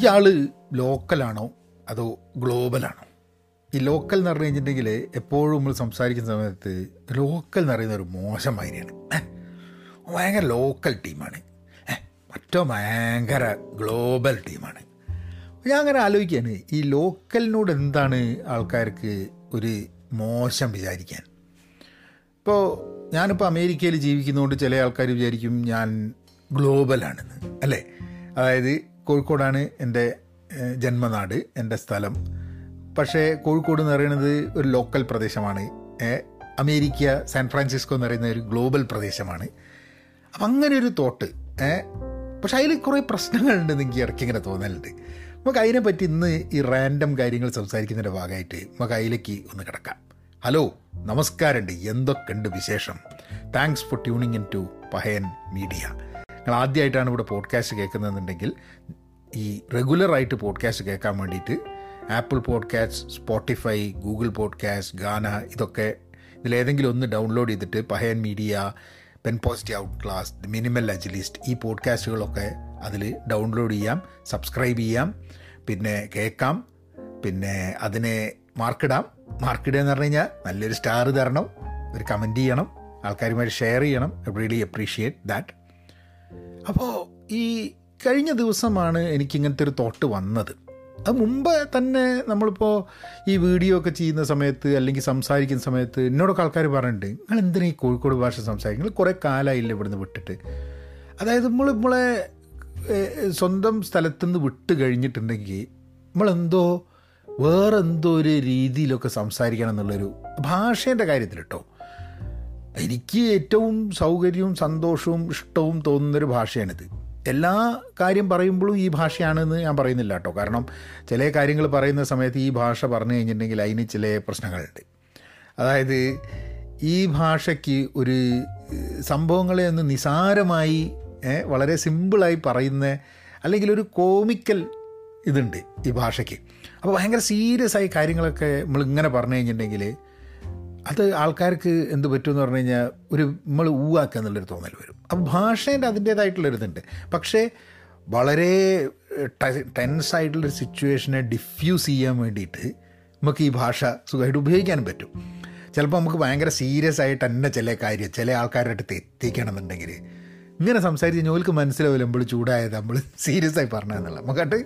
ഇയാൾ ലോക്കലാണോ? അതോ ഗ്ലോബലാണോ? ഈ ലോക്കൽ എന്ന് പറഞ്ഞു കഴിഞ്ഞിട്ടുണ്ടെങ്കിൽ എപ്പോഴും നമ്മൾ സംസാരിക്കുന്ന സമയത്ത് ലോക്കൽ എന്ന് പറയുന്ന ഒരു മോശം മൈനയാണ് ഭയങ്കര ലോക്കൽ ടീമാണ്. മറ്റോ ഭയങ്കര ഗ്ലോബൽ ടീമാണ്. ഞാൻ അങ്ങനെ ആലോചിക്കുകയാണ് ഈ ലോക്കലിനോട് എന്താണ് ആൾക്കാർക്ക് ഒരു മോശം വിചാരിക്കാൻ? ഇപ്പോൾ ഞാനിപ്പോൾ അമേരിക്കയിൽ ജീവിക്കുന്നതുകൊണ്ട് ചില ആൾക്കാർ വിചാരിക്കും ഞാൻ ഗ്ലോബലാണെന്ന് അല്ലേ? അതായത് കോഴിക്കോടാണ് എന്റെ ജന്മനാട് എന്റെ സ്ഥലം. പക്ഷേ കോഴിക്കോട് എന്ന് പറയുന്നത് ഒരു ലോക്കൽ പ്രദേശമാണ്. അമേരിക്ക സാൻ ഫ്രാൻസിസ്കോ എന്ന് പറയുന്ന ഒരു ഗ്ലോബൽ പ്രദേശമാണ്. അപ്പം അങ്ങനെ ഒരു തോട്ട് പക്ഷെ അതിൽ കുറേ പ്രശ്നങ്ങളുണ്ടെന്ന് എനിക്ക് ഇടയ്ക്ക് ഇങ്ങനെ തോന്നലുണ്ട്. നമുക്ക് അതിനെപ്പറ്റി ഇന്ന് ഈ റാൻഡം കാര്യങ്ങൾ സംസാരിക്കുന്നതിന്റെ ഭാഗമായിട്ട് നമുക്ക് അതിലേക്ക് ഒന്ന് കിടക്കാം. ഹലോ നമസ്കാരമുണ്ട്. എന്തൊക്കെയുണ്ട് വിശേഷം? Thanks for tuning in to Pahayan Media. നിങ്ങൾ ആദ്യമായിട്ടാണ് ഇവിടെ പോഡ്കാസ്റ്റ് കേൾക്കുന്നതെന്നുണ്ടെങ്കിൽ ഈ റെഗുലറായിട്ട് പോഡ്കാസ്റ്റ് കേൾക്കാൻ വേണ്ടിയിട്ട് Apple podcast Spotify Google podcast Gaana ഇതൊക്കെ ഇതിലേതെങ്കിലും ഒന്ന് ഡൗൺലോഡ് ചെയ്തിട്ട് Pahayan Media Pen Positive Outclass Minimal Agilist ഈ പോഡ്കാസ്റ്റുകളൊക്കെ അതിൽ ഡൗൺലോഡ് ചെയ്യാം സബ്സ്ക്രൈബ് ചെയ്യാം പിന്നെ കേൾക്കാം പിന്നെ അതിനെ മാർക്കിടാം മാർക്കിടുക എന്ന് പറഞ്ഞു കഴിഞ്ഞാൽ നല്ലൊരു സ്റ്റാർ തരണം ഒരു കമന്റ് ചെയ്യണം ആൾക്കാരുമായിട്ട് ഷെയർ ചെയ്യണം. റിയലി അപ്രീഷിയേറ്റ് ദാറ്റ് അപ്പോൾ ഈ കഴിഞ്ഞ ദിവസമാണ് എനിക്കിങ്ങനത്തെ ഒരു തോട്ട് വന്നത്. അത് മുമ്പ് തന്നെ നമ്മളിപ്പോൾ ഈ വീഡിയോ ഒക്കെ ചെയ്യുന്ന സമയത്ത് അല്ലെങ്കിൽ സംസാരിക്കുന്ന സമയത്ത് എന്നോടൊക്കെ ആൾക്കാർ പറഞ്ഞിട്ടുണ്ട് നിങ്ങൾ എന്തിനാ ഈ കോഴിക്കോട് ഭാഷ സംസാരിക്കുന്നത്? കുറേ കാലമായില്ല ഇവിടുന്ന് വിട്ടിട്ട്? അതായത് നമ്മൾ നമ്മളെ സ്വന്തം സ്വന്തം സ്ഥലത്തുനിന്ന് വിട്ട് കഴിഞ്ഞിട്ടുണ്ടെങ്കിൽ നമ്മളെന്തോ വേറെന്തോ ഒരു രീതിയിലൊക്കെ സംസാരിക്കണം എന്നുള്ളൊരു ഭാഷേന്റെ കാര്യത്തിൽ കേട്ടോ എനിക്ക് ഏറ്റവും സൗകര്യവും സന്തോഷവും ഇഷ്ടവും തോന്നുന്നൊരു ഭാഷയാണിത്. എല്ലാ കാര്യം പറയുമ്പോഴും ഈ ഭാഷയാണെന്ന് ഞാൻ പറയുന്നില്ല കേട്ടോ. കാരണം ചില കാര്യങ്ങൾ പറയുന്ന സമയത്ത് ഈ ഭാഷ പറഞ്ഞു കഴിഞ്ഞിട്ടുണ്ടെങ്കിൽ അതിന് ചില പ്രശ്നങ്ങളുണ്ട്. അതായത് ഈ ഭാഷയ്ക്ക് ഒരു സംഭവങ്ങളെ ഒന്ന് നിസാരമായി വളരെ സിമ്പിളായി പറയുന്ന അല്ലെങ്കിൽ ഒരു കോമിക്കൽ ഇതുണ്ട് ഈ ഭാഷയ്ക്ക്. അപ്പോൾ ഭയങ്കര സീരിയസ് ആയി കാര്യങ്ങളൊക്കെ നമ്മളിങ്ങനെ പറഞ്ഞു കഴിഞ്ഞിട്ടുണ്ടെങ്കിൽ അത് ആൾക്കാർക്ക് എന്ത് പറ്റുമെന്ന് പറഞ്ഞു കഴിഞ്ഞാൽ ഒരു നമ്മൾ ഊവാക്കുക എന്നുള്ളൊരു തോന്നൽ വരും. അപ്പോൾ ഭാഷേന്റെ അതിന്റേതായിട്ടുള്ളൊരിതുണ്ട് പക്ഷേ വളരെ ടെൻസ് ആയിട്ടുള്ളൊരു സിറ്റുവേഷനെ ഡിഫ്യൂസ് ചെയ്യാൻ വേണ്ടിയിട്ട് നമുക്ക് ഈ ഭാഷ സുഖമായിട്ട് ഉപയോഗിക്കാനും പറ്റും. ചിലപ്പോൾ നമുക്ക് ഭയങ്കര സീരിയസ് ആയിട്ട് തന്നെ ചില കാര്യം ചില ആൾക്കാരുടെ അടുത്ത് എത്തിക്കണം എന്നുണ്ടെങ്കിൽ ഇങ്ങനെ സംസാരിച്ച് ഓൽക്ക് മനസ്സിലാവില്ല. നമ്മൾ ചൂടായത്. നമ്മൾ സീരിയസ് ആയി പറഞ്ഞതെന്നുള്ള നമുക്കട്ട്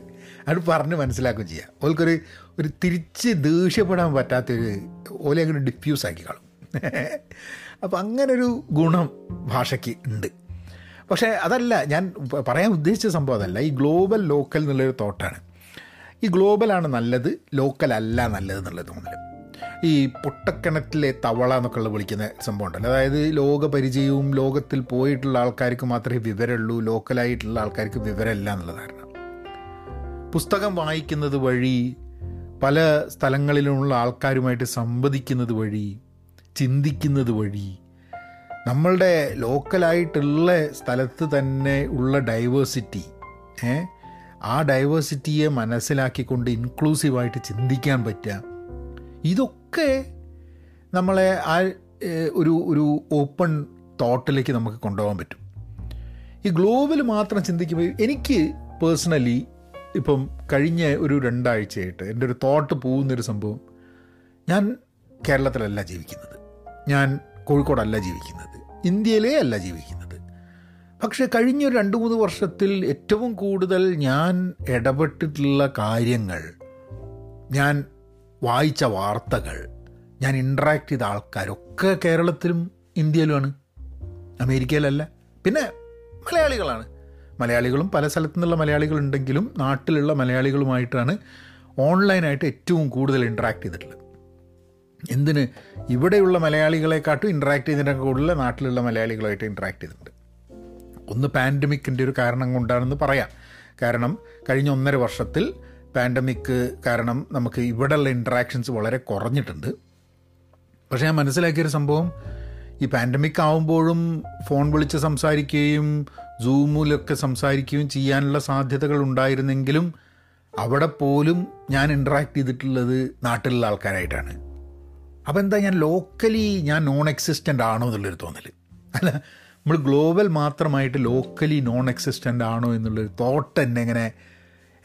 അത് പറഞ്ഞ് മനസ്സിലാക്കുകയും ചെയ്യാം. ഓൽക്കൊരു ഒരു തിരിച്ച് ദേഷ്യപ്പെടാൻ പറ്റാത്തൊരു ഓലെ അങ്ങനെ ഡിഫ്യൂസ് ആക്കി കാണും അപ്പം അങ്ങനൊരു ഗുണം ഭാഷയ്ക്ക് ഉണ്ട്. പക്ഷേ അതല്ല ഞാൻ പറയാൻ ഉദ്ദേശിച്ച സംഭവം അതല്ല. ഈ ഗ്ലോബൽ ലോക്കൽ എന്നുള്ളൊരു തോട്ടാണ്. ഈ ഗ്ലോബലാണ് നല്ലത് ലോക്കൽ അല്ല നല്ലത് എന്നുള്ളത് തോന്നൽ ഈ പൊട്ടക്കിണറ്റിലെ തവള എന്നൊക്കെ ഉള്ള വിളിക്കുന്ന സംഭവം ഉണ്ടല്ലോ അതായത് ലോകപരിചയവും ലോകത്തിൽ പോയിട്ടുള്ള ആൾക്കാർക്ക് മാത്രമേ വിവരമുള്ളൂ ലോക്കലായിട്ടുള്ള ആൾക്കാർക്ക് വിവരമില്ല എന്നുള്ള ധാരണ. പുസ്തകം വായിക്കുന്നത് വഴി പല സ്ഥലങ്ങളിലുമുള്ള ആൾക്കാരുമായിട്ട് സംവദിക്കുന്നത് വഴി ചിന്തിക്കുന്നത് വഴി നമ്മളുടെ ലോക്കലായിട്ടുള്ള സ്ഥലത്ത് തന്നെ ഉള്ള ഡൈവേഴ്സിറ്റി ഏ? ആ ഡൈവേഴ്സിറ്റിയെ മനസ്സിലാക്കിക്കൊണ്ട് ഇൻക്ലൂസീവായിട്ട് ചിന്തിക്കാൻ പറ്റുക. ഇതൊക്കെ നമ്മളെ ആ ഒരു ഒരു ഓപ്പൺ തോട്ടിലേക്ക് നമുക്ക് കൊണ്ടുപോകാൻ പറ്റും. ഈ ഗ്ലോബൽ മാത്രം ചിന്തിക്കുമ്പോൾ എനിക്ക് പേഴ്സണലി ഇപ്പം കഴിഞ്ഞ ഒരു രണ്ടാഴ്ചയായിട്ട് എന്റെ ഒരു തോട്ട് പോകുന്നൊരു സംഭവം ഞാൻ കേരളത്തിലല്ല ജീവിക്കുന്നത്. ഞാൻ കോഴിക്കോടല്ല ജീവിക്കുന്നത്. ഇന്ത്യയിലേ അല്ല ജീവിക്കുന്നത്. പക്ഷേ കഴിഞ്ഞ ഒരു രണ്ട് മൂന്ന് വർഷത്തിൽ ഏറ്റവും കൂടുതൽ ഞാൻ ഇടപെട്ടിട്ടുള്ള കാര്യങ്ങൾ ഞാൻ വായിച്ച വാർത്തകൾ. ഞാൻ ഇൻട്രാക്ട് ചെയ്ത ആൾക്കാരൊക്കെ കേരളത്തിലും ഇന്ത്യയിലുമാണ്. അമേരിക്കയിലല്ല. പിന്നെ മലയാളികളാണ്. മലയാളികളും പല സ്ഥലത്തു നിന്നുള്ള മലയാളികളുണ്ടെങ്കിലും നാട്ടിലുള്ള മലയാളികളുമായിട്ടാണ് ഓൺലൈനായിട്ട് ഏറ്റവും കൂടുതൽ ഇൻട്രാക്ട് ചെയ്തിട്ടുള്ളത്. എന്തിന്? ഇവിടെയുള്ള മലയാളികളെക്കാട്ടും ഇൻട്രാക്ട് ചെയ്തതിന്റെ കൂടുതൽ നാട്ടിലുള്ള മലയാളികളായിട്ട് ഇൻട്രാക്ട് ചെയ്തിട്ടുണ്ട്. ഒന്ന് പാൻഡമിക്കിന്റെ ഒരു കാരണം കൊണ്ടാണെന്ന് പറയാം. കാരണം കഴിഞ്ഞ ഒന്നര വർഷത്തിൽ പാൻഡമിക് കാരണം നമുക്ക് ഇവിടെയുള്ള ഇൻട്രാക്ഷൻസ് വളരെ കുറഞ്ഞിട്ടുണ്ട്. പക്ഷേ ഞാൻ മനസ്സിലാക്കിയൊരു സംഭവം ഈ പാൻഡമിക് ആവുമ്പോഴും ഫോൺ വിളിച്ച് സംസാരിക്കുകയും സൂമിലൊക്കെ സംസാരിക്കുകയും ചെയ്യാനുള്ള സാധ്യതകൾ ഉണ്ടായിരുന്നെങ്കിലും അവിടെ പോലും ഞാൻ ഇൻട്രാക്ട് ചെയ്തിട്ടുള്ളത് നാട്ടിലുള്ള ആൾക്കാരായിട്ടാണ്. അപ്പോൾ എന്താ ഞാൻ ലോക്കലി ഞാൻ നോൺ എക്സിസ്റ്റന്റ് ആണോ എന്നുള്ളൊരു തോന്നൽ അല്ല നമ്മൾ ഗ്ലോബൽ മാത്രമായിട്ട് ലോക്കലി നോൺ എക്സിസ്റ്റന്റ് ആണോ എന്നുള്ളൊരു തോട്ട് എന്നെ ഇങ്ങനെ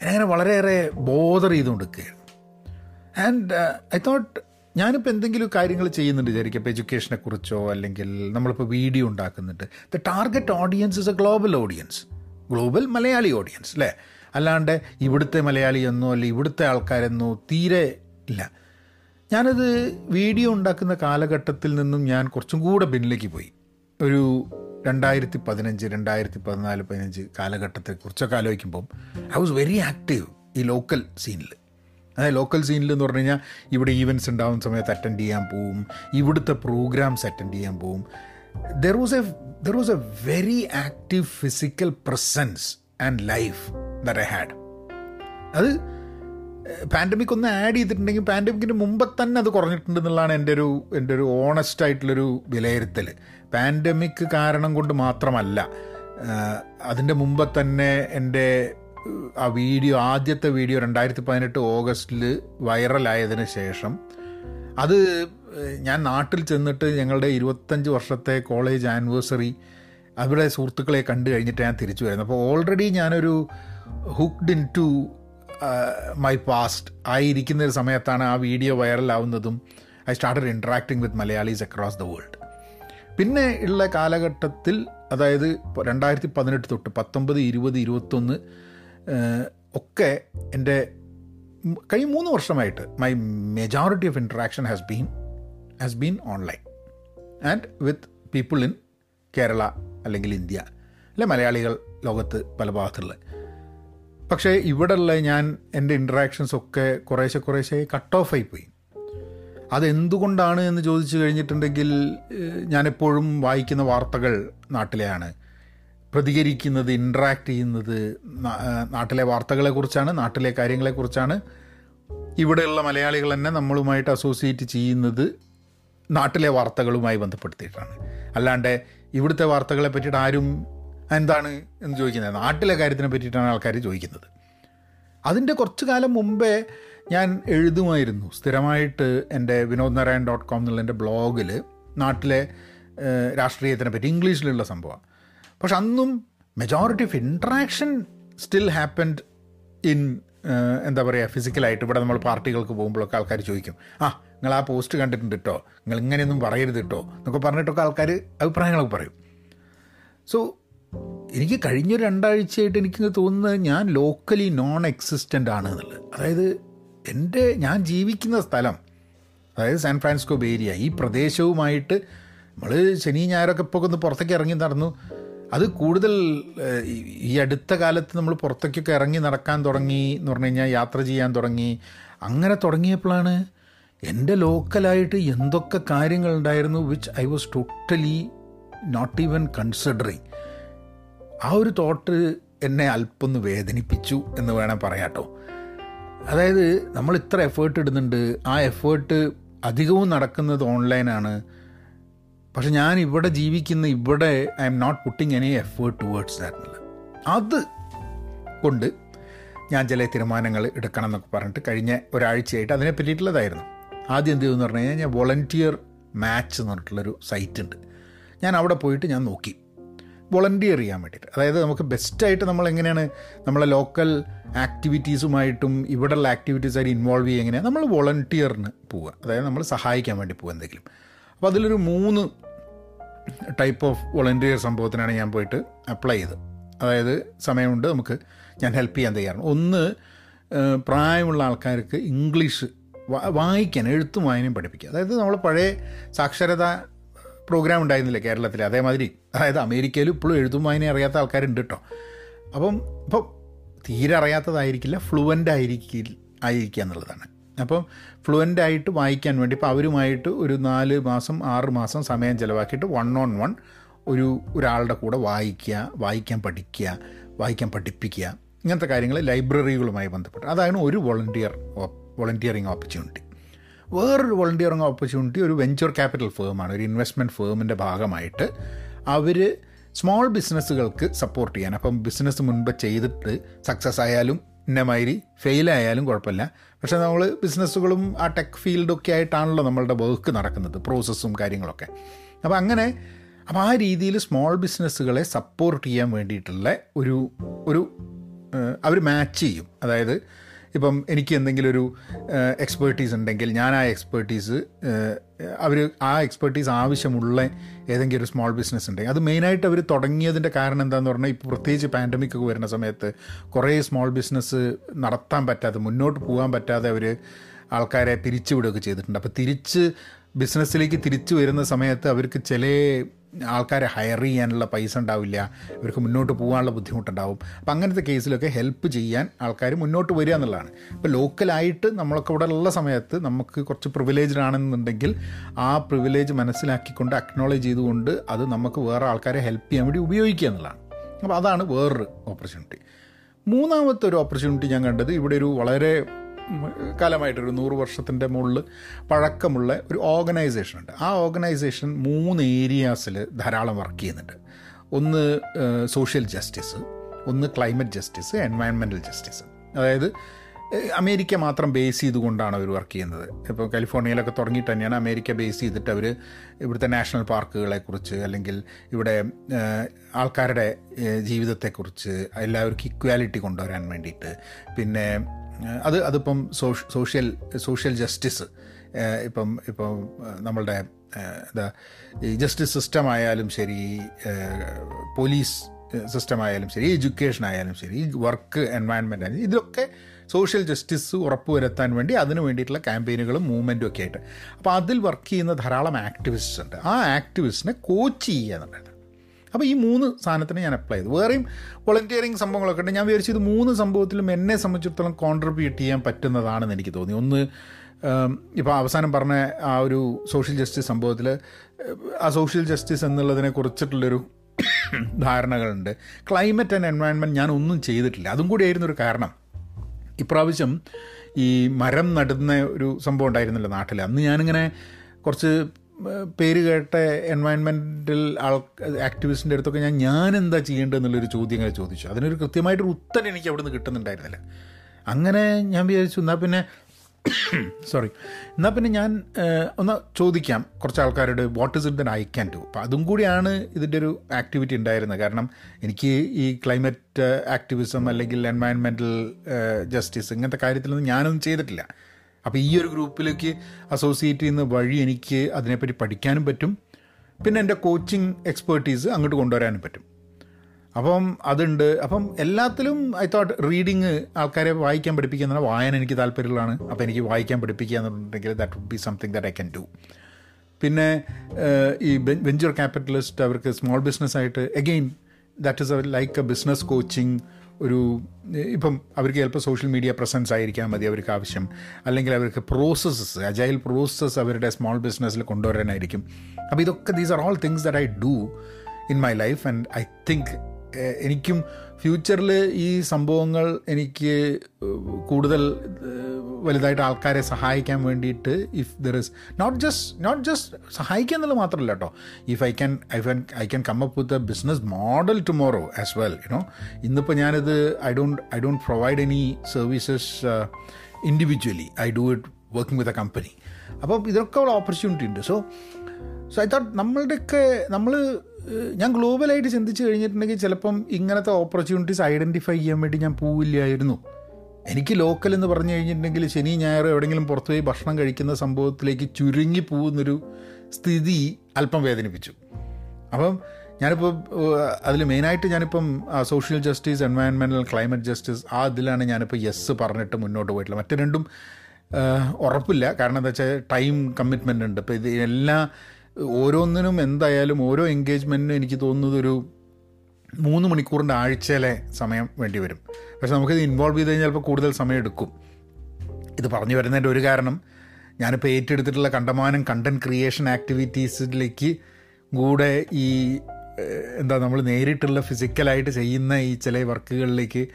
എന്നെ വളരെയേറെ ബോധർ ചെയ്തുകൊണ്ടിരിക്കുകയായിരുന്നു ആൻഡ് ഐ തോട്ട് ഞാനിപ്പോൾ എന്തെങ്കിലും കാര്യങ്ങൾ ചെയ്യുന്നുണ്ട് വിചാരിക്കും. ഇപ്പോൾ എഡ്യൂക്കേഷനെ കുറിച്ചോ അല്ലെങ്കിൽ നമ്മളിപ്പോൾ വീഡിയോ ഉണ്ടാക്കുന്നുണ്ട്. The target audience is a global audience global Malayali audience അല്ലേ? അല്ലാണ്ട് ഇവിടുത്തെ മലയാളി എന്നോ അല്ലെങ്കിൽ ഇവിടുത്തെ ആൾക്കാരെന്നോ തീരെ ഇല്ല. ഞാനത് വീഡിയോ ഉണ്ടാക്കുന്ന കാലഘട്ടത്തിൽ നിന്നും ഞാൻ കുറച്ചും കൂടെ പിന്നിലേക്ക് പോയി. ഒരു രണ്ടായിരത്തി പതിനഞ്ച് രണ്ടായിരത്തി പതിനാല് പതിനഞ്ച് കാലഘട്ടത്തെ കുറച്ചൊക്കെ ആലോചിക്കുമ്പം ഐ വാസ് വെരി ആക്റ്റീവ് ഈ ലോക്കൽ സീനിൽ അതായത് ലോക്കൽ സീനിൽ എന്ന് പറഞ്ഞു കഴിഞ്ഞാൽ ഇവിടെ ഈവൻസ് ഉണ്ടാകുന്ന സമയത്ത് അറ്റൻഡ് ചെയ്യാൻ പോവും ഇവിടുത്തെ പ്രോഗ്രാംസ് അറ്റൻഡ് ചെയ്യാൻ പോവും. There was a there was a very active physical presence and life that I had അത് പാൻഡമിക് ഒന്ന് ആഡ് ചെയ്തിട്ടുണ്ടെങ്കിൽ പാൻഡമിക്കിന് മുമ്പ് തന്നെ അത് കുറഞ്ഞിട്ടുണ്ട് എന്നുള്ളതാണ് എന്റെ ഒരു എന്റെ ഒരു ഓണസ്റ്റ് ആയിട്ടുള്ളൊരു വിലയിരുത്തൽ. പാൻഡമിക് കാരണം കൊണ്ട് മാത്രമല്ല അതിന്റെ മുമ്പ് തന്നെ എന്റെ ആ വീഡിയോ ആദ്യത്തെ വീഡിയോ രണ്ടായിരത്തി പതിനെട്ട് ഓഗസ്റ്റിൽ വൈറലായതിനു ശേഷം അത് ഞാൻ നാട്ടിൽ ചെന്നിട്ട് ഞങ്ങളുടെ ഇരുപത്തഞ്ച് വർഷത്തെ കോളേജ് ആനിവേഴ്സറി അവിടെ സുഹൃത്തുക്കളെ കണ്ടു കഴിഞ്ഞിട്ട് ഞാൻ തിരിച്ചു വരുന്നത് അപ്പോൾ ഓൾറെഡി ഞാനൊരു hooked in to my past ആയിരിക്കുന്ന ഒരു സമയത്താണ് ആ video വൈറലാവുന്നതും I started interacting with Malayalis across the world പിന്നെ ഉള്ള കാലഘട്ടത്തിൽ അതായത് രണ്ടായിരത്തി പതിനെട്ട് തൊട്ട് പത്തൊമ്പത് ഇരുപത് ഇരുപത്തൊന്ന് ഒക്കെ എന്റെ കഴിഞ്ഞ മൂന്ന് വർഷമായിട്ട് my majority of interaction has been has been online and with people in Kerala അല്ലെങ്കിൽ ഇന്ത്യ അല്ലെ മലയാളികൾ ലോകത്ത് പല ഭാഗത്തുള്ള പക്ഷേ ഇവിടെയുള്ള ഞാൻ എന്റെ ഇൻട്രാക്ഷൻസ് ഒക്കെ കുറേശ്ശെ കുറേശ്ശെ കട്ട് ഓഫ് ആയി പോയി അതെന്തുകൊണ്ടാണ് എന്ന് ചോദിച്ചു കഴിഞ്ഞിട്ടുണ്ടെങ്കിൽ ഞാനെപ്പോഴും വായിക്കുന്ന വാർത്തകൾ നാട്ടിലെയാണ്. പ്രതികരിക്കുന്നത് ഇൻട്രാക്ട് ചെയ്യുന്നത് നാട്ടിലെ വാർത്തകളെക്കുറിച്ചാണ് നാട്ടിലെ കാര്യങ്ങളെക്കുറിച്ചാണ്. ഇവിടെയുള്ള മലയാളികൾ തന്നെ നമ്മളുമായിട്ട് അസോസിയേറ്റ് ചെയ്യുന്നത് നാട്ടിലെ വാർത്തകളുമായി ബന്ധപ്പെടുത്തിയിട്ടാണ്. അല്ലാണ്ട് ഇവിടുത്തെ വാർത്തകളെ പറ്റിയിട്ട് ആരും എന്താണ് എന്ന് ചോദിക്കുന്നത്? നാട്ടിലെ കാര്യത്തിനെ പറ്റിയിട്ടാണ് ആൾക്കാർ ചോദിക്കുന്നത്. അതിന്റെ കുറച്ച് കാലം മുമ്പേ ഞാൻ എഴുതുമായിരുന്നു. സ്ഥിരമായിട്ട് എന്റെ വിനോദ് നാരായൺ ഡോട്ട് കോം എന്നുള്ള എന്റെ ബ്ലോഗിൽ നാട്ടിലെ രാഷ്ട്രീയത്തിനെ പറ്റി ഇംഗ്ലീഷിലുള്ള സംഭവമാണ് പക്ഷെ അന്നും majority of interaction still happened in എന്താ പറയുക ഫിസിക്കലായിട്ട് ഇവിടെ നമ്മൾ പാർട്ടികൾക്ക് പോകുമ്പോഴൊക്കെ ആൾക്കാർ ചോദിക്കും ആ നിങ്ങൾ ആ പോസ്റ്റ് കണ്ടിട്ടുണ്ട് കേട്ടോ നിങ്ങൾ ഇങ്ങനെയൊന്നും പറയരുത് കേട്ടോ എന്നൊക്കെ പറഞ്ഞിട്ടൊക്കെ ആൾക്കാർ അഭിപ്രായങ്ങളൊക്കെ പറയും. സോ എനിക്ക് കഴിഞ്ഞ രണ്ടാഴ്ചയായിട്ട് എനിക്ക് തോന്നുന്നത് ഞാൻ ലോക്കലി നോൺ എക്സിസ്റ്റന്റ് ആണ് എന്നുള്ളത്. അതായത് എന്റെ ഞാൻ ജീവിക്കുന്ന സ്ഥലം അതായത് സാൻ ഫ്രാൻസിസ്കോ ഏരിയ ഈ പ്രദേശവുമായിട്ട് നമ്മൾ ശനി ഞായറൊക്കെ ഇപ്പോൾ ഒന്ന് പുറത്തേക്ക് ഇറങ്ങി നടന്നു. അത് കൂടുതൽ ഈ അടുത്ത കാലത്ത് നമ്മൾ പുറത്തേക്കൊക്കെ ഇറങ്ങി നടക്കാൻ തുടങ്ങി എന്ന് പറഞ്ഞു കഴിഞ്ഞാൽ യാത്ര ചെയ്യാൻ തുടങ്ങി. അങ്ങനെ തുടങ്ങിയപ്പോഴാണ് എന്റെ ലോക്കലായിട്ട് എന്തൊക്കെ കാര്യങ്ങളുണ്ടായിരുന്നു which I was totally not even considering ആ ഒരു തോട്ട് എന്നെ അല്പൊന്ന് വേദനിപ്പിച്ചു എന്ന് വേണം പറയാട്ടോ. അതായത് നമ്മൾ ഇത്ര എഫേർട്ട് ഇടുന്നുണ്ട്. ആ എഫേർട്ട് അധികവും നടക്കുന്നത് ഓൺലൈനാണ് പക്ഷെ ഞാൻ ഇവിടെ ജീവിക്കുന്ന ഇവിടെ I'm not putting any effort towards that അത് കൊണ്ട് ഞാൻ ചില തീരുമാനങ്ങൾ എടുക്കണം എന്നൊക്കെ പറഞ്ഞിട്ട് കഴിഞ്ഞ ഒരാഴ്ചയായിട്ട് അതിനെ പറ്റിയിട്ടുള്ളതായിരുന്നു. ആദ്യം എന്ത് ചെയ്യുമെന്ന് പറഞ്ഞു കഴിഞ്ഞാൽ ഞാൻ വോളണ്ടിയർ മാച്ച് എന്ന് പറഞ്ഞിട്ടുള്ളൊരു സൈറ്റ് ഉണ്ട്. ഞാൻ അവിടെ പോയിട്ട് ഞാൻ നോക്കി. വോളണ്ടിയർ ചെയ്യാൻ വേണ്ടിയിട്ട്. അതായത് നമുക്ക് ബെസ്റ്റായിട്ട് നമ്മൾ എങ്ങനെയാണ് നമ്മളെ ലോക്കൽ ആക്ടിവിറ്റീസുമായിട്ടും ഇവിടെയുള്ള ആക്ടിവിറ്റീസായിട്ട് ഇൻവോൾവ് ചെയ്യുക എങ്ങനെയാണ് നമ്മൾ വോളണ്ടിയറിന് പോവുക. അതായത് നമ്മൾ സഹായിക്കാൻ വേണ്ടി പോവുക എന്തെങ്കിലും. അപ്പോൾ അതിലൊരു മൂന്ന് ടൈപ്പ് ഓഫ് വോളണ്ടിയർ സംഭവത്തിനാണ് ഞാൻ പോയിട്ട് അപ്ലൈ ചെയ്തത്. അതായത് സമയമുണ്ട് നമുക്ക് ഞാൻ ഹെൽപ്പ് ചെയ്യാൻ തയ്യാറാണ്. ഒന്ന് പ്രായമുള്ള ആൾക്കാർക്ക് ഇംഗ്ലീഷ് വായിക്കാൻ എഴുത്തും വായനയും പഠിപ്പിക്കുക. അതായത് നമ്മൾ പഴയ സാക്ഷരത പ്രോഗ്രാം ഉണ്ടായിരുന്നില്ല കേരളത്തിൽ അതേമാതിരി. അതായത് അമേരിക്കയിൽ ഇപ്പോഴും എഴുതും വായന അറിയാത്ത ആൾക്കാരുണ്ട് കേട്ടോ അപ്പം ഇപ്പം തീരെ അറിയാത്തതായിരിക്കില്ല ഫ്ലുവന്റ് ആയിരിക്കി ആയിരിക്കുക എന്നുള്ളതാണ്. അപ്പം ഫ്ലുവന്റ് ആയിട്ട് വായിക്കാൻ വേണ്ടി ഇപ്പോൾ അവരുമായിട്ട് ഒരു നാല് മാസം ആറ് മാസം സമയം ചിലവാക്കിയിട്ട് വൺ ഓൺ വൺ ഒരു ഒരാളുടെ കൂടെ വായിക്കുക വായിക്കാൻ പഠിക്കുക വായിക്കാൻ പഠിപ്പിക്കുക ഇങ്ങനത്തെ കാര്യങ്ങൾ ലൈബ്രറികളുമായി ബന്ധപ്പെട്ട്. അതാണ് ഒരു വോളണ്ടിയർ വോളണ്ടിയറിങ് ഓപ്പർച്യൂണിറ്റി. വേറൊരു വോളണ്ടിയറിങ് ഓപ്പർച്യൂണിറ്റി ഒരു വെഞ്ചർ ക്യാപിറ്റൽ ഫേമാണ് ഒരു ഇൻവെസ്റ്റ്മെന്റ് ഫേമിന്റെ ഭാഗമായിട്ട് അവർ സ്മോൾ ബിസിനസ്സുകൾക്ക് സപ്പോർട്ട് ചെയ്യാൻ. അപ്പം ബിസിനസ് മുൻപ് ചെയ്തിട്ട് സക്സസ് ആയാലും ഇന്നമാതിരി ഫെയിലായാലും കുഴപ്പമില്ല. പക്ഷേ നമ്മൾ ബിസിനസ്സുകളും ആ ടെക് ഫീൽഡൊക്കെ ആയിട്ടാണല്ലോ നമ്മളുടെ വർക്ക് നടക്കുന്നത് പ്രോസസ്സും കാര്യങ്ങളൊക്കെ. അപ്പോൾ അങ്ങനെ അപ്പോൾ ആ രീതിയിൽ സ്മോൾ ബിസിനസ്സുകളെ സപ്പോർട്ട് ചെയ്യാൻ വേണ്ടിയിട്ടുള്ള ഒരു ഒരു അവർ മാച്ച് ചെയ്യും. അതായത് ഇപ്പം എനിക്ക് എന്തെങ്കിലും ഒരു എക്സ്പേർട്ടീസ് ഉണ്ടെങ്കിൽ ഞാൻ ആ എക്സ്പേർട്ടീസ് അവർ ആ എക്സ്പേർട്ടീസ് ആവശ്യമുള്ള ഏതെങ്കിലും ഒരു സ്മോൾ ബിസിനസ് ഉണ്ടെങ്കിൽ അത് മെയിനായിട്ട് അവർ തുടങ്ങിയതിന്റെ കാരണം എന്താണെന്ന് പറഞ്ഞാൽ ഇപ്പോൾ പ്രത്യേകിച്ച് പാൻഡമിക് ഒക്കെ വരുന്ന സമയത്ത് കുറേ സ്മോൾ ബിസിനസ് നടത്താൻ പറ്റാതെ മുന്നോട്ട് പോകാൻ പറ്റാതെ അവർ ആൾക്കാരെ പിരിച്ചുവിടുകയൊക്കെ ചെയ്തിട്ടുണ്ട്. അപ്പോൾ തിരിച്ച് ബിസിനസ്സിലേക്ക് തിരിച്ചു വരുന്ന സമയത്ത് അവർക്ക് ചില ആൾക്കാരെ ഹയർ ചെയ്യാനുള്ള പൈസ ഉണ്ടാവില്ല. ഇവർക്ക് മുന്നോട്ട് പോകാനുള്ള ബുദ്ധിമുട്ടുണ്ടാവും. അപ്പോൾ അങ്ങനത്തെ കേസിലൊക്കെ ഹെൽപ്പ് ചെയ്യാൻ ആൾക്കാർ മുന്നോട്ട് വരിക എന്നുള്ളതാണ്. ഇപ്പോൾ ലോക്കലായിട്ട് നമ്മളൊക്കെ ഇവിടെ ഉള്ള സമയത്ത് നമുക്ക് കുറച്ച് പ്രിവിലേജ്ഡ് ആണെന്നുണ്ടെങ്കിൽ ആ പ്രിവിലേജ് മനസ്സിലാക്കിക്കൊണ്ട് അക്നോളജ് ചെയ്തുകൊണ്ട് അത് നമുക്ക് വേറെ ആൾക്കാരെ ഹെൽപ്പ് ചെയ്യാൻ വേണ്ടി ഉപയോഗിക്കുക എന്നുള്ളതാണ്. അപ്പോൾ അതാണ് വേറൊരു ഓപ്പർച്യൂണിറ്റി മൂന്നാമത്തെ ഒരു ഓപ്പർച്യൂണിറ്റി ഞാൻ കണ്ടത് ഇവിടെ ഒരു വളരെ കാലമായിട്ടൊരു നൂറ് വർഷത്തിന്റെ മുകളിൽ പഴക്കമുള്ള ഒരു ഓർഗനൈസേഷൻ ഉണ്ട്. ആ ഓർഗനൈസേഷൻ മൂന്ന് ഏരിയാസിൽ ധാരാളം വർക്ക് ചെയ്യുന്നുണ്ട്. ഒന്ന് സോഷ്യൽ ജസ്റ്റിസ് ഒന്ന് ക്ലൈമറ്റ് ജസ്റ്റിസ് എൻവയൺമെന്റൽ ജസ്റ്റിസ്. അതായത് അമേരിക്ക മാത്രം ബേസ് ചെയ്തുകൊണ്ടാണ് അവർ വർക്ക് ചെയ്യുന്നത്. ഇപ്പോൾ കാലിഫോർണിയയിലൊക്കെ തുടങ്ങിയിട്ട് തന്നെയാണ് അമേരിക്ക ബേസ് ചെയ്തിട്ട് അവർ ഇവിടുത്തെ നാഷണൽ പാർക്കുകളെക്കുറിച്ച് അല്ലെങ്കിൽ ഇവിടെ ആൾക്കാരുടെ ജീവിതത്തെക്കുറിച്ച് എല്ലാവർക്കും ഇക്വാലിറ്റി കൊണ്ടുവരാൻ വേണ്ടിയിട്ട്. പിന്നെ അത് അതിപ്പം സോഷ്യൽ സോഷ്യൽ ജസ്റ്റിസ് ഇപ്പം ഇപ്പം നമ്മളുടെ എന്താ ഈ ജസ്റ്റിസ് സിസ്റ്റം ആയാലും ശരി പോലീസ് സിസ്റ്റം ആയാലും ശരി എഡ്യൂക്കേഷൻ ആയാലും ശരി വർക്ക് എൻവയൺമെന്റ് ആയാലും ഇതിലൊക്കെ സോഷ്യൽ ജസ്റ്റിസ് ഉറപ്പുവരുത്താൻ വേണ്ടി അതിന് വേണ്ടിയിട്ടുള്ള ക്യാമ്പയിനുകളും മൂവ്മെന്റും ഒക്കെ ആയിട്ട്. അപ്പോൾ അതിൽ വർക്ക് ചെയ്യുന്ന ധാരാളം ആക്ടിവിസ്റ്റ് ഉണ്ട് ആ ആക്ടിവിസ്റ്റിനെ കോച്ച് ചെയ്യുക അപ്പോൾ ഈ മൂന്ന് സാധനത്തിന് ഞാൻ അപ്ലൈ ചെയ്തു. വേറെയും വോളണ്ടിയറിങ് സംഭവങ്ങളൊക്കെ ഉണ്ട്. ഞാൻ വിചാരിച്ചു ഇത് മൂന്ന് സംഭവത്തിലും എന്നെ സംബന്ധിച്ചിടത്തോളം കോൺട്രിബ്യൂട്ട് ചെയ്യാൻ പറ്റുന്നതാണെന്ന് എനിക്ക് തോന്നി. ഒന്ന് ഇപ്പോൾ അവസാനം പറഞ്ഞ ആ ഒരു സോഷ്യൽ ജസ്റ്റിസ് സംഭവത്തിൽ ആ സോഷ്യൽ ജസ്റ്റിസ് എന്നുള്ളതിനെ കുറിച്ചിട്ടുള്ളൊരു ധാരണകളുണ്ട്. ക്ലൈമറ്റ് ആൻഡ് എൻവയൺമെന്റ് ഞാൻ ഒന്നും ചെയ്തിട്ടില്ല. അതും കൂടിയായിരുന്നു ഒരു കാരണം. ഇപ്രാവശ്യം ഈ മരം നടുന്ന ഒരു സംഭവം ഉണ്ടായിരുന്നില്ല നാട്ടിൽ അന്ന് ഞാനിങ്ങനെ കുറച്ച് പേര് കേട്ട എൻവയൺമെന്റൽ ആൾ ആക്ടിവിസ്റ്റിന്റെ അടുത്തൊക്കെ ഞാൻ ഞാൻ എന്താ ചെയ്യേണ്ടതെന്നുള്ളൊരു ചോദ്യം ഇങ്ങനെ ചോദിച്ചു. അതിനൊരു കൃത്യമായിട്ടൊരു ഉത്തരം എനിക്ക് അവിടെ നിന്ന് കിട്ടുന്നുണ്ടായിരുന്നില്ല. അങ്ങനെ ഞാൻ വിചാരിച്ചു എന്നാൽ പിന്നെ സോറി എന്നാൽ പിന്നെ ഞാൻ ഒന്ന് ചോദിക്കാം കുറച്ച് ആൾക്കാരോട് what is it then I can do അപ്പോൾ അതും കൂടിയാണ് ഇതിന്റെ ഒരു ആക്ടിവിറ്റി ഉണ്ടായിരുന്നത്. കാരണം എനിക്ക് ഈ ക്ലൈമറ്റ് ആക്ടിവിസം അല്ലെങ്കിൽ എൻവയൺമെന്റൽ ജസ്റ്റിസ് ഇങ്ങനത്തെ കാര്യത്തിലൊന്നും ഞാനൊന്നും ചെയ്തിട്ടില്ല. അപ്പോൾ ഈ ഒരു ഗ്രൂപ്പിലേക്ക് അസോസിയേറ്റ് ചെയ്യുന്ന വഴി എനിക്ക് അതിനെപ്പറ്റി പഠിക്കാനും പറ്റും. പിന്നെ എന്റെ കോച്ചിങ് എക്സ്പേർട്ടീസ് അങ്ങോട്ട് കൊണ്ടുവരാനും പറ്റും. അപ്പം അതുണ്ട്. അപ്പം എല്ലാത്തിലും ഐ തോട്ട് റീഡിങ് ആൾക്കാരെ വായിക്കാൻ പഠിപ്പിക്കുക എന്നാൽ വായന എനിക്ക് താല്പര്യമുള്ളതാണ്. അപ്പോൾ എനിക്ക് വായിക്കാൻ പഠിപ്പിക്കുക എന്നുണ്ടെങ്കിൽ that would be something that I can do പിന്നെ ഈ വെഞ്ചർ ക്യാപിറ്റലിസ്റ്റ് അവർക്ക് small ബിസിനസ്സായിട്ട് again that is like a business coaching ഒരു ഇപ്പം അവർക്ക് ചിലപ്പോൾ സോഷ്യൽ മീഡിയ പ്രസൻസ് ആയിരിക്കാൻ മതി അവർക്ക് ആവശ്യം. അല്ലെങ്കിൽ അവർക്ക് പ്രോസസ്സസ് അജൈൽ പ്രോസസ്സ് അവരുടെ സ്മോൾ ബിസിനസ്സിൽ കൊണ്ടുവരാനായിരിക്കും. അപ്പോൾ ഇതൊക്കെ these are all things that I do in my life and I think എനിക്കും ഫ്യൂച്ചറിൽ ഈ സംഭവങ്ങൾ എനിക്ക് കൂടുതൽ വലുതായിട്ട് ആൾക്കാരെ സഹായിക്കാൻ വേണ്ടിയിട്ട് if there is not just not just സഹായിക്കുക എന്നുള്ളത് മാത്രമല്ല കേട്ടോ if I can I can I can come up with a business model tomorrow as well you know ഇന്നിപ്പോൾ ഞാനിത് I don't I don't provide any services individually I do it working with a company അപ്പം ഇതൊക്കെ ഉള്ള opportunity ഉണ്ട്. So so I thought നമ്മളുടെയൊക്കെ നമ്മൾ ഞാൻ ഗ്ലോബലായിട്ട് ചിന്തിച്ച് കഴിഞ്ഞിട്ടുണ്ടെങ്കിൽ ചിലപ്പം ഇങ്ങനത്തെ ഓപ്പർച്യൂണിറ്റീസ് ഐഡന്റിഫൈ ചെയ്യാൻ വേണ്ടി ഞാൻ പോവില്ലായിരുന്നു. എനിക്ക് ലോക്കൽ എന്ന് പറഞ്ഞു കഴിഞ്ഞിട്ടുണ്ടെങ്കിൽ ശനി ഞായർ എവിടെയെങ്കിലും പുറത്തുപോയി ഭക്ഷണം കഴിക്കുന്ന സംഭവത്തിലേക്ക് ചുരുങ്ങി പോകുന്നൊരു സ്ഥിതി അല്പം വേദനിപ്പിച്ചു. അപ്പം ഞാനിപ്പോൾ അതിൽ മെയിനായിട്ട് ഞാനിപ്പം സോഷ്യൽ ജസ്റ്റിസ് എൻവയൺമെന്റൽ ക്ലൈമറ്റ് ജസ്റ്റിസ് ആ ഇതിലാണ് ഞാനിപ്പോൾ യെസ് പറഞ്ഞിട്ട് മുന്നോട്ട് പോയിട്ടുള്ളത്. മറ്റു രണ്ടും ഉറപ്പില്ല. കാരണം എന്താ വെച്ചാൽ ടൈം കമ്മിറ്റ്മെന്റ് ഉണ്ട്. ഇപ്പോൾ ഇത് എല്ലാ ഓരോന്നിനും എന്തായാലും ഓരോ എൻഗേജ്മെന്റിനും എനിക്ക് തോന്നുന്നത് ഒരു മൂന്ന് മണിക്കൂറിന്റെ ആഴ്ചയിലെ സമയം വേണ്ടി വരും. പക്ഷെ നമുക്കിത് ഇൻവോൾവ് ചെയ്ത് കഴിഞ്ഞാൽ ചിലപ്പോൾ കൂടുതൽ സമയം എടുക്കും. ഇത് പറഞ്ഞു വരുന്നതിന്റെ ഒരു കാരണം ഞാനിപ്പോൾ ഏറ്റെടുത്തിട്ടുള്ള കണ്ടമാനം കണ്ടന്റ് ക്രിയേഷൻ ആക്ടിവിറ്റീസിലേക്ക് കൂടെ ഈ എന്താ നമ്മൾ നേരിട്ടുള്ള ഫിസിക്കലായിട്ട് ചെയ്യുന്ന ഈ ചില വർക്കുകളിലേക്ക്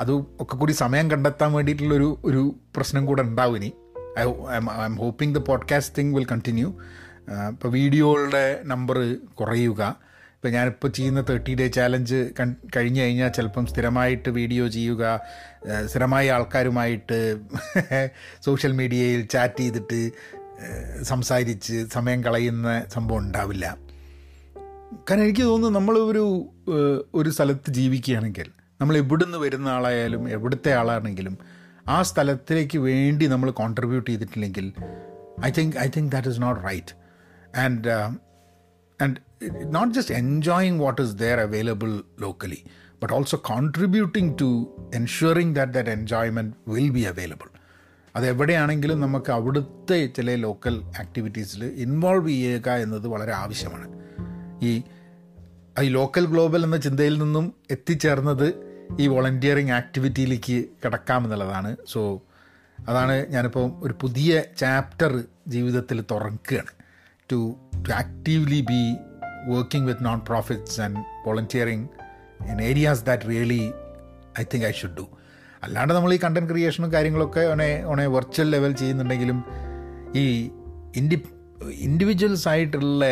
അത് ഒക്കെ കൂടി സമയം കണ്ടെത്താൻ വേണ്ടിയിട്ടുള്ളൊരു ഒരു പ്രശ്നം കൂടെ ഉണ്ടാവും ഇനി. I I'm hoping the podcasting will continue ഇപ്പോൾ വീഡിയോകളുടെ നമ്പർ കുറയുക. ഇപ്പോൾ ഞാനിപ്പോൾ ചെയ്യുന്ന തേർട്ടി ഡേ ചാലഞ്ച് കഴിഞ്ഞു കഴിഞ്ഞാൽ ചിലപ്പം സ്ഥിരമായിട്ട് വീഡിയോ ചെയ്യുക സ്ഥിരമായി ആൾക്കാരുമായിട്ട് സോഷ്യൽ മീഡിയയിൽ ചാറ്റ് ചെയ്തിട്ട് സംസാരിച്ച് സമയം കളയുന്ന സംഭവം ഉണ്ടാവില്ല. കാരണം എനിക്ക് തോന്നുന്നു നമ്മൾ ഒരു ഒരു സ്ഥലത്ത് ജീവിക്കുകയാണെങ്കിൽ നമ്മൾ എവിടുന്ന് വരുന്ന ആളായാലും എവിടുത്തെ ആളാണെങ്കിലും ആ സ്ഥലത്തിലേക്ക് വേണ്ടി നമ്മൾ കോൺട്രിബ്യൂട്ട് ചെയ്തിട്ടില്ലെങ്കിൽ I think I think that is not right and and not just enjoying what is there available locally, but also contributing to ensuring that that enjoyment will be available. അത് എവിടെയാണെങ്കിലും നമുക്ക് അവിടുത്തെ ചില ലോക്കൽ ആക്ടിവിറ്റീസിൽ ഇൻവോൾവ് ചെയ്യുക എന്നത് വളരെ ആവശ്യമാണ്. ഈ ഈ ലോക്കൽ ഗ്ലോബൽ എന്ന ചിന്തയിൽ നിന്നും എത്തിച്ചേർന്നത് ഈ വോളണ്ടിയറിങ് ആക്ടിവിറ്റിയിലേക്ക് കിടക്കാമെന്നുള്ളതാണ് സോ അതാണ് ഞാനിപ്പോൾ ഒരു പുതിയ ചാപ്റ്റർ ജീവിതത്തിൽ തുറക്കുകയാണ്. To, to actively be working with non-profits and volunteering in areas that really I think I should do. അല്ലാണ്ട് നമ്മൾ ഈ കണ്ടന്റ് ക്രിയേഷനും കാര്യങ്ങളൊക്കെ ഓണെ ഓണെ വെർച്വൽ ലെവൽ ചെയ്യുന്നുണ്ടെങ്കിലും ഈ ഇൻഡി ഇൻഡിവിജ്വൽസ് ആയിട്ടുള്ള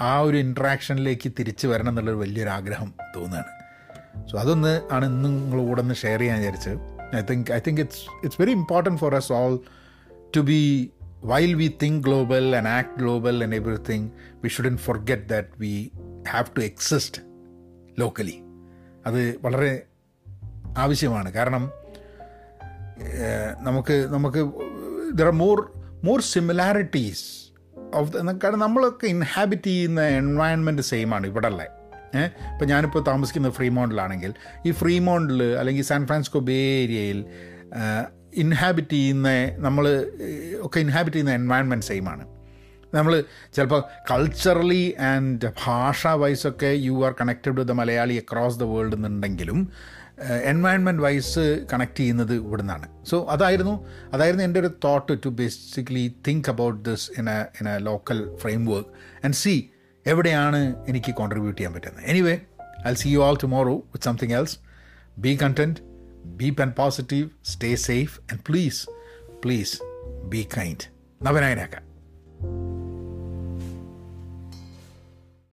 ആ ഒരു ഇൻട്രാക്ഷനിലേക്ക് തിരിച്ചു വരണം എന്നുള്ളൊരു വലിയൊരു ആഗ്രഹം തോന്നുകയാണ് സോ അതൊന്ന് ആണ് ഇന്നും നിങ്ങൾ കൂടെ ഒന്ന് ഷെയർ ചെയ്യാൻ വിചാരിച്ചത് I think I think it's it's very important for us all to be while we think global and act global and everything, we shouldn't forget that we have to exist locally. അത് വളരെ ആവശ്യമാണ് കാരണം നമുക്ക് നമുക്ക് there are more more similarities of കാരണം നമ്മളൊക്കെ inhabit ചെയ്യുന്ന environment same ആണ് ഇവിടെ ഉള്ളത് ഏഹ് ഇപ്പം ഞാനിപ്പോൾ താമസിക്കുന്ന ഫ്രീമോണ്ടിലാണെങ്കിൽ ഈ ഫ്രീമോണ്ടിൽ അല്ലെങ്കിൽ സാൻ ഫ്രാൻസിസ്കോ ബേ ഏരിയയിൽ ഇൻഹാബിറ്റ് ചെയ്യുന്ന നമ്മൾ ഒക്കെ ഇൻഹാബിറ്റ് ചെയ്യുന്ന എൻവയൺമെന്റ് സെയിമാണ് നമ്മൾ ചിലപ്പോൾ കൾച്ചറലി ആൻഡ് ഭാഷ വൈസൊക്കെ you are connected with the Malayali across the world എന്നുണ്ടെങ്കിലും എൻവയൺമെന്റ് വൈസ് കണക്ട് ചെയ്യുന്നത് ഇവിടെ നിന്നാണ് സോ അതായിരുന്നു അതായിരുന്നു എന്റെ ഒരു thought to basically think about this in a in a local framework and see എവിടെയാണ് എനിക്ക് കോൺട്രിബ്യൂട്ട് ചെയ്യാൻ പറ്റുന്നത്. Anyway I see you all tomorrow with something else be content Be pen positive, stay safe, and please, please be kind. നവനായനാക്കാം